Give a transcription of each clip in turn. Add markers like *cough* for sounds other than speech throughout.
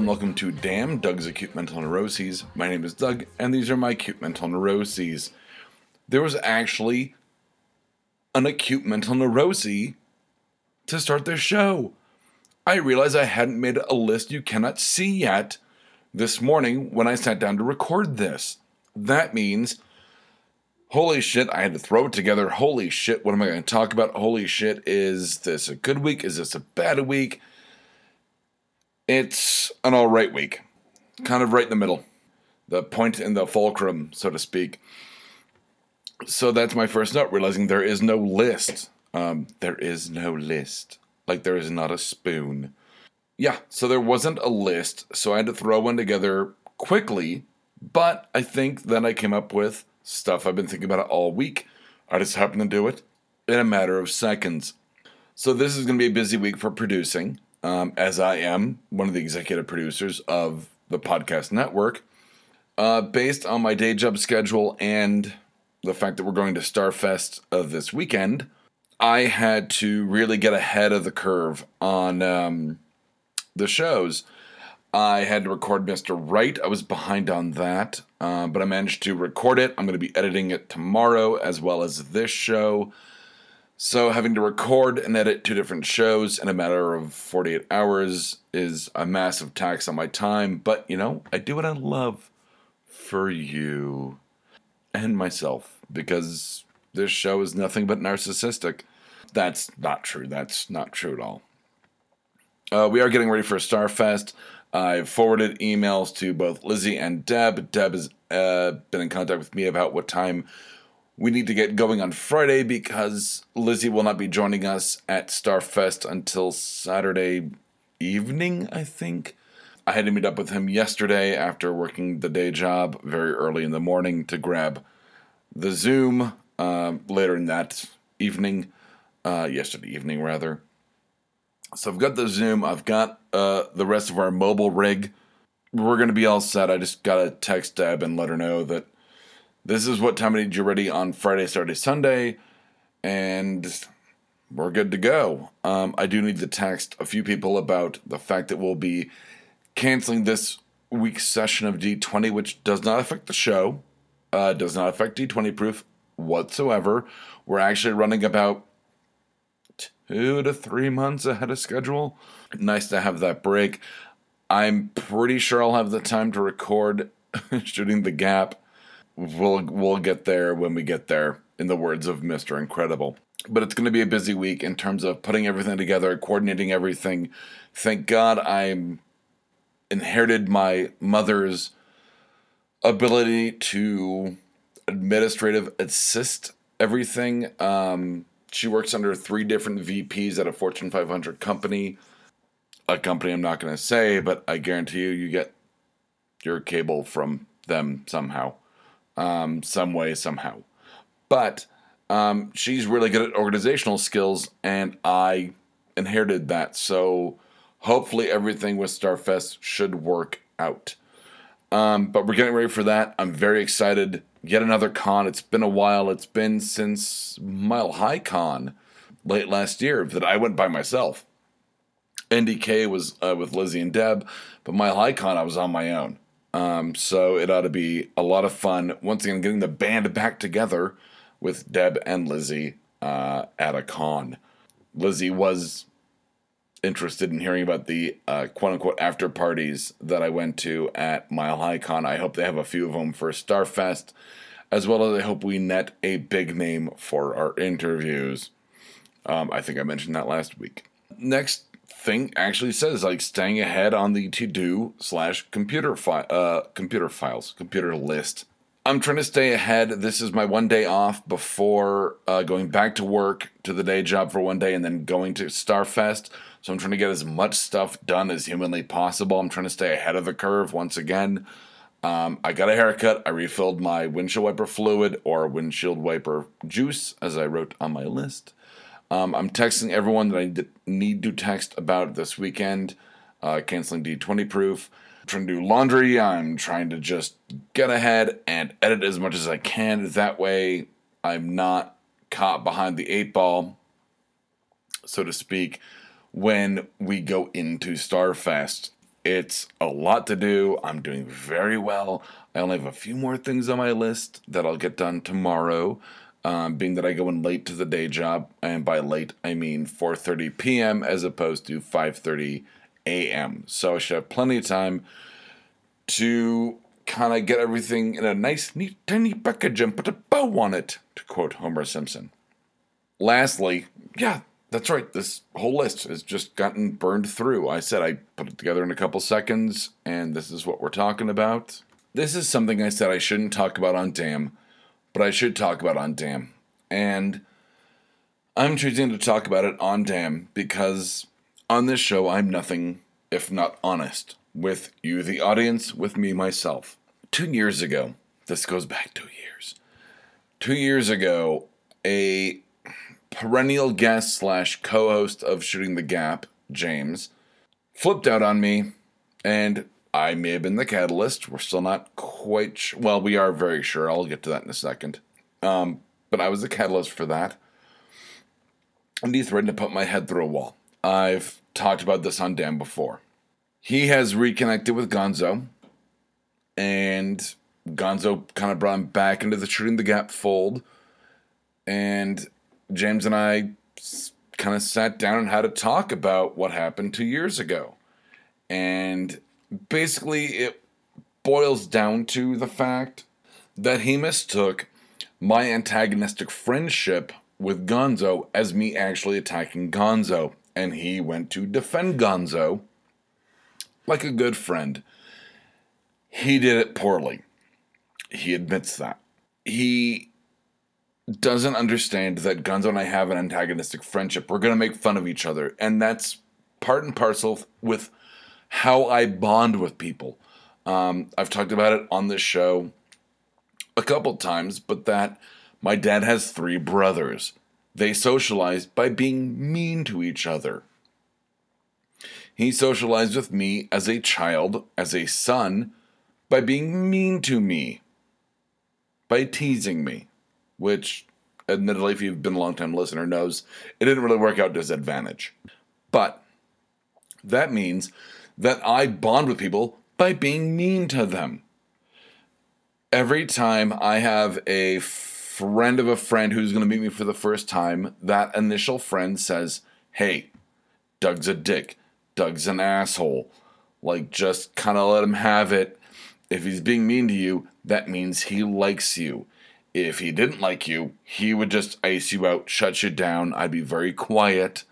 And welcome to Damn Doug's Acute Mental Neuroses. My name is Doug, and these are my acute mental neuroses. There was actually an acute mental neurosis to start this show. I realized I hadn't made a list you cannot see yet this morning when I sat down to record this. That means, holy shit, I had to throw it together. Holy shit, what am I going to talk about? Holy shit, is this a good week? Is this a bad week? It's an all right week, kind of right in the middle, the point in the fulcrum, so to speak. So that's my first note, realizing there is no list. Um, there is no list. Like there is not a spoon. Yeah, so there wasn't a list, so I had to throw one together quickly, but I think that I came up with stuff I've been thinking about it all week. I just happened to do it in a matter of seconds. So this is going to be a busy week for producing um, as I am one of the executive producers of the podcast network. Uh, based on my day job schedule and the fact that we're going to Starfest uh, this weekend, I had to really get ahead of the curve on um, the shows. I had to record Mr. Write. I was behind on that, uh, but I managed to record it. I'm going to be editing it tomorrow as well as this show. So having to record and edit two different shows in a matter of 48 hours is a massive tax on my time, but you know, I do what I love for you and myself because this show is nothing but narcissistic. That's not true. That's not true at all. Uh, we are getting ready for Starfest. I've forwarded emails to both Lizzie and Deb. Deb has uh, been in contact with me about what time we need to get going on Friday because Lizzie will not be joining us at Starfest until Saturday evening, I think. I had to meet up with him yesterday after working the day job very early in the morning to grab the Zoom uh, later in that evening, uh, yesterday evening rather. So I've got the Zoom, I've got uh, the rest of our mobile rig. We're going to be all set. I just got to text Deb and let her know that this is what time I need you ready on Friday, Saturday, Sunday, and we're good to go. Um, I do need to text a few people about the fact that we'll be canceling this week's session of D20, which does not affect the show, uh, does not affect D20 proof whatsoever. We're actually running about two to three months ahead of schedule. Nice to have that break. I'm pretty sure I'll have the time to record *laughs* shooting the gap we'll we'll get there when we get there in the words of Mr. Incredible. But it's going to be a busy week in terms of putting everything together, coordinating everything. Thank God I inherited my mother's ability to administrative assist everything. Um, she works under three different VPs at a Fortune 500 company. A company I'm not going to say, but I guarantee you, you get your cable from them somehow um, some way, somehow. But um, she's really good at organizational skills, and I inherited that. So hopefully, everything with Starfest should work out. Um, but we're getting ready for that. I'm very excited. Yet another con. It's been a while. It's been since Mile High Con late last year that I went by myself. NDK was uh, with Lizzie and Deb, but Mile High Con I was on my own. Um, so it ought to be a lot of fun. Once again, getting the band back together with Deb and Lizzie uh, at a con. Lizzie was interested in hearing about the uh, quote unquote after parties that I went to at Mile High Con. I hope they have a few of them for Starfest, as well as I hope we net a big name for our interviews. Um, I think I mentioned that last week. Next thing actually says like staying ahead on the to do slash computer file uh computer files computer list. I'm trying to stay ahead. This is my one day off before uh, going back to work to the day job for one day and then going to Starfest. So I'm trying to get as much stuff done as humanly possible. I'm trying to stay ahead of the curve once again. Um, I got a haircut. I refilled my windshield wiper fluid or windshield wiper juice, as I wrote on my list. Um, I'm texting everyone that I need to text about this weekend, uh, canceling D20 proof. I'm trying to do laundry. I'm trying to just get ahead and edit as much as I can. That way, I'm not caught behind the eight ball, so to speak, when we go into Starfest. It's a lot to do. I'm doing very well. I only have a few more things on my list that I'll get done tomorrow. Um, being that I go in late to the day job, and by late I mean 4:30 p.m. as opposed to 5:30 a.m. So I should have plenty of time to kind of get everything in a nice, neat, tiny package and put a bow on it, to quote Homer Simpson. Lastly, yeah, that's right. This whole list has just gotten burned through. I said I put it together in a couple seconds, and this is what we're talking about. This is something I said I shouldn't talk about on Damn, but I should talk about on Damn. And I'm choosing to talk about it on Damn because on this show I'm nothing if not honest with you, the audience, with me, myself. Two years ago, this goes back two years. Two years ago, a perennial guest slash co-host of Shooting the Gap, James, flipped out on me, and I may have been the catalyst. We're still not quite sh- well. We are very sure. I'll get to that in a second. Um, but I was the catalyst for that, and he threatened to put my head through a wall. I've talked about this on Damn before. He has reconnected with Gonzo, and Gonzo kind of brought him back into the Shooting the Gap fold, and James and I kind of sat down and had a talk about what happened two years ago. And basically, it boils down to the fact that he mistook my antagonistic friendship with Gonzo as me actually attacking Gonzo. And he went to defend Gonzo like a good friend. He did it poorly. He admits that. He doesn't understand that Gonzo and I have an antagonistic friendship. We're going to make fun of each other. And that's part and parcel with how I bond with people. Um, I've talked about it on this show a couple times, but that my dad has three brothers. They socialize by being mean to each other. He socialized with me as a child, as a son, by being mean to me, by teasing me which admittedly, if you've been a long time listener, knows it didn't really work out to his advantage. But that means that I bond with people by being mean to them. Every time I have a friend of a friend who's going to meet me for the first time, that initial friend says, Hey, Doug's a dick. Doug's an asshole. Like, just kind of let him have it. If he's being mean to you, that means he likes you if he didn't like you, he would just ice you out, shut you down. I'd be very quiet.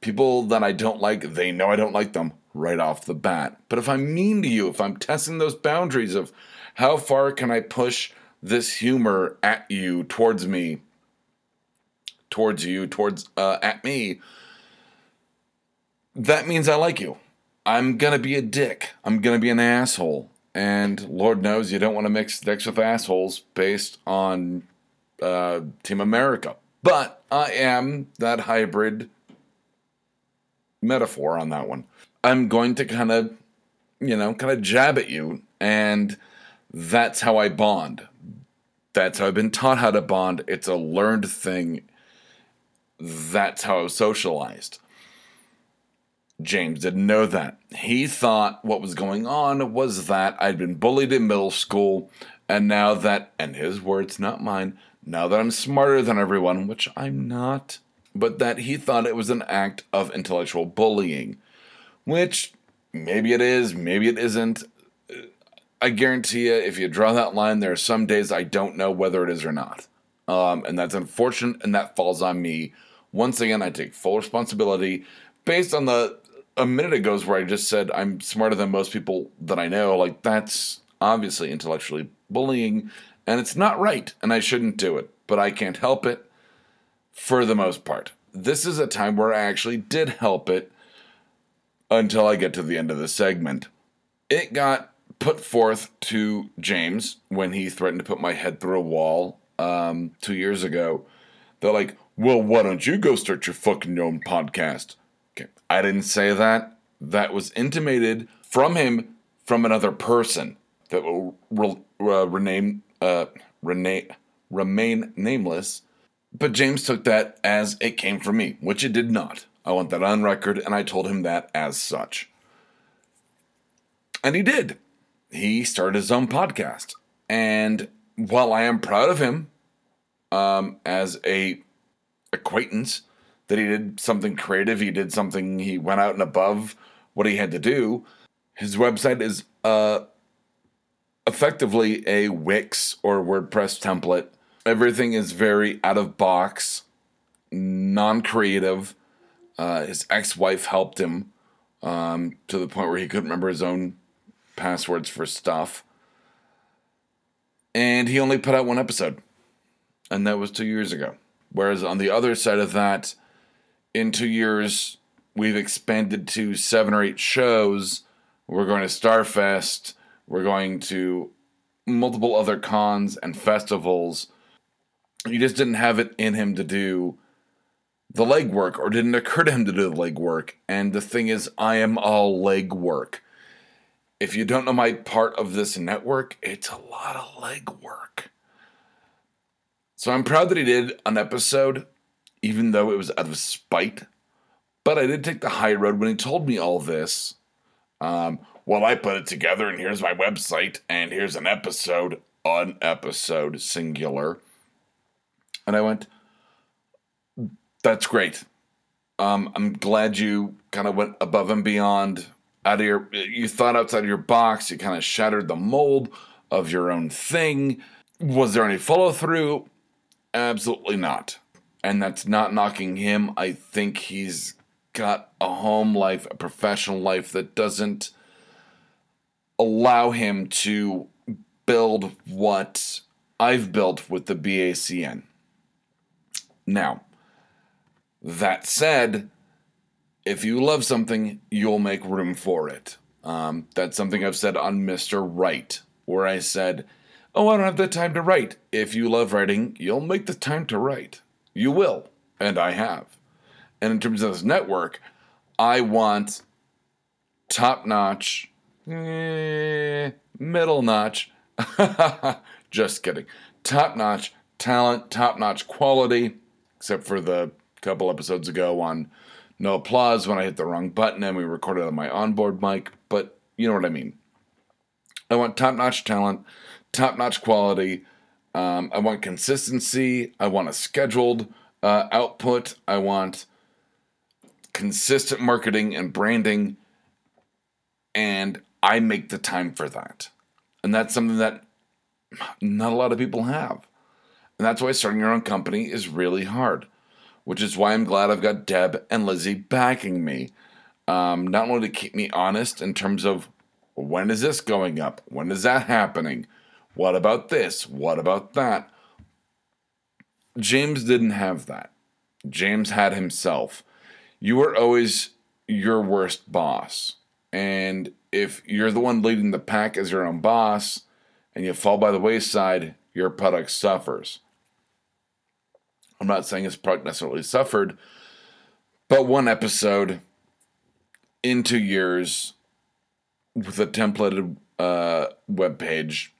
People that I don't like, they know I don't like them right off the bat. But if I'm mean to you, if I'm testing those boundaries of how far can I push this humor at you, towards me, towards you, towards uh, at me, that means I like you. I'm gonna be a dick. I'm gonna be an asshole and Lord knows you don't want to mix dicks with assholes based on uh, Team America. But I am that hybrid metaphor on that one. I'm going to kind of, you know, kind of jab at you, and that's how I bond. That's how I've been taught how to bond. It's a learned thing. That's how I was socialized. James didn't know that. He thought what was going on was that I'd been bullied in middle school, and now that, and his words, not mine, now that I'm smarter than everyone, which I'm not, but that he thought it was an act of intellectual bullying, which maybe it is, maybe it isn't. I guarantee you, if you draw that line, there are some days I don't know whether it is or not. Um, and that's unfortunate, and that falls on me. Once again, I take full responsibility based on the a minute ago where I just said I'm smarter than most people that I know. Like that's obviously intellectually bullying, and it's not right, and I shouldn't do it. But I can't help it for the most part. This is a time where I actually did help it until I get to the end of the segment. It got put forth to James when he threatened to put my head through a wall um, two years ago. They're like, well, why don't you go start your fucking own podcast? Okay. I didn't say that. That was intimated from him from another person that will re- uh, rename, uh, remain nameless. But James took that as it came from me, which it did not. I want that on record, and I told him that as such. And he did. He started his own podcast. And while I am proud of him um, as a acquaintance that he did something creative, he did something, he went out and above what he had to do. His website is uh, effectively a Wix or WordPress template. Everything is very out of box, non creative. Uh, his ex wife helped him um, to the point where he couldn't remember his own passwords for stuff. And he only put out one episode, and that was two years ago. Whereas on the other side of that, in two years, we've expanded to seven or eight shows. We're going to Starfest. We're going to multiple other cons and festivals. He just didn't have it in him to do the legwork or didn't occur to him to do the legwork. And the thing is, I am all legwork. If you don't know my part of this network, it's a lot of legwork. So I'm proud that he did an episode, even though it was out of spite. But I did take the high road when he told me all this. Um, well, I put it together, and here's my website, and here's an episode, an episode, singular. And I went, that's great. Um, I'm glad you kind of went above and beyond out of your you thought outside of your box, you kind of shattered the mold of your own thing. Was there any follow through? Absolutely not. And that's not knocking him. I think he's got a home life, a professional life that doesn't allow him to build what I've built with the BACN. Now, that said, if you love something, you'll make room for it. Um, that's something I've said on Mr. Write, where I said, Oh, I don't have the time to write. If you love writing, you'll make the time to write. You will, and I have. And in terms of this network, I want top notch, eh, middle notch, *laughs* just kidding, top notch talent, top notch quality, except for the couple episodes ago on no applause when I hit the wrong button and we recorded on my onboard mic, but you know what I mean. I want top notch talent, top notch quality. Um, I want consistency. I want a scheduled uh, output. I want consistent marketing and branding. And I make the time for that. And that's something that not a lot of people have. And that's why starting your own company is really hard which is why I'm glad I've got Deb and Lizzie backing me. Um, not only to keep me honest in terms of when is this going up? When is that happening? What about this? What about that? James didn't have that. James had himself. You are always your worst boss. And if you're the one leading the pack as your own boss and you fall by the wayside, your product suffers. I'm not saying his product necessarily suffered, but one episode in two years with a templated uh, web page,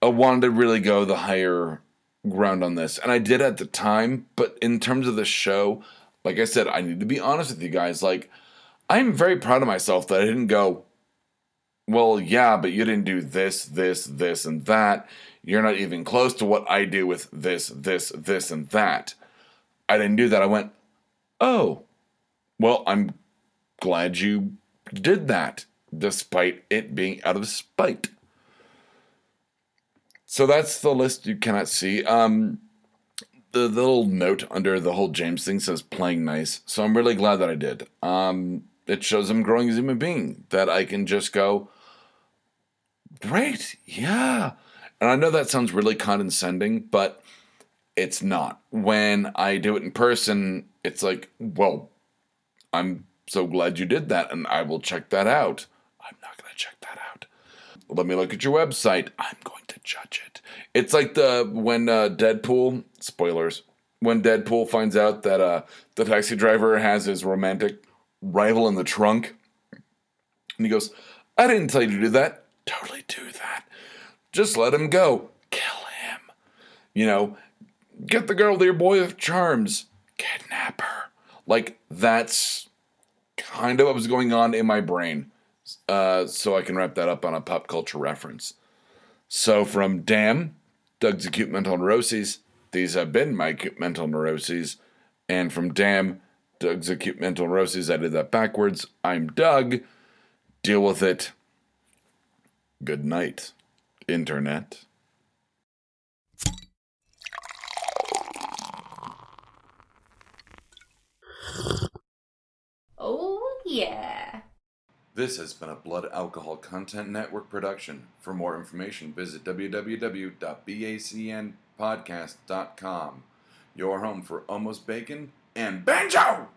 I wanted to really go the higher ground on this, and I did at the time. But in terms of the show, like I said, I need to be honest with you guys. Like, I'm very proud of myself that I didn't go, well, yeah, but you didn't do this, this, this, and that. You're not even close to what I do with this, this, this, and that. I didn't do that. I went, oh, well, I'm glad you did that, despite it being out of spite. So that's the list you cannot see. Um, the, the little note under the whole James thing says playing nice. So I'm really glad that I did. Um, it shows I'm growing as a human being. That I can just go, great, yeah. And I know that sounds really condescending, but it's not. When I do it in person, it's like, well, I'm so glad you did that, and I will check that out. I'm not going to check that out. Let me look at your website. I'm going to judge it. It's like the when uh, Deadpool spoilers when Deadpool finds out that uh, the taxi driver has his romantic rival in the trunk, and he goes, "I didn't tell you to do that." Totally do that. Just let him go. Kill him. You know, get the girl to your boy of charms. Kidnap her. Like, that's kind of what was going on in my brain, uh, so I can wrap that up on a pop culture reference. So from Damn, Doug's acute mental neuroses. These have been my acute mental neuroses. And from Damn, Doug's acute mental neuroses. I did that backwards. I'm Doug. Deal with it. Good night, Internet. Oh, yeah. This has been a Blood Alcohol Content Network production. For more information, visit www.bacnpodcast.com. Your home for almost bacon and banjo!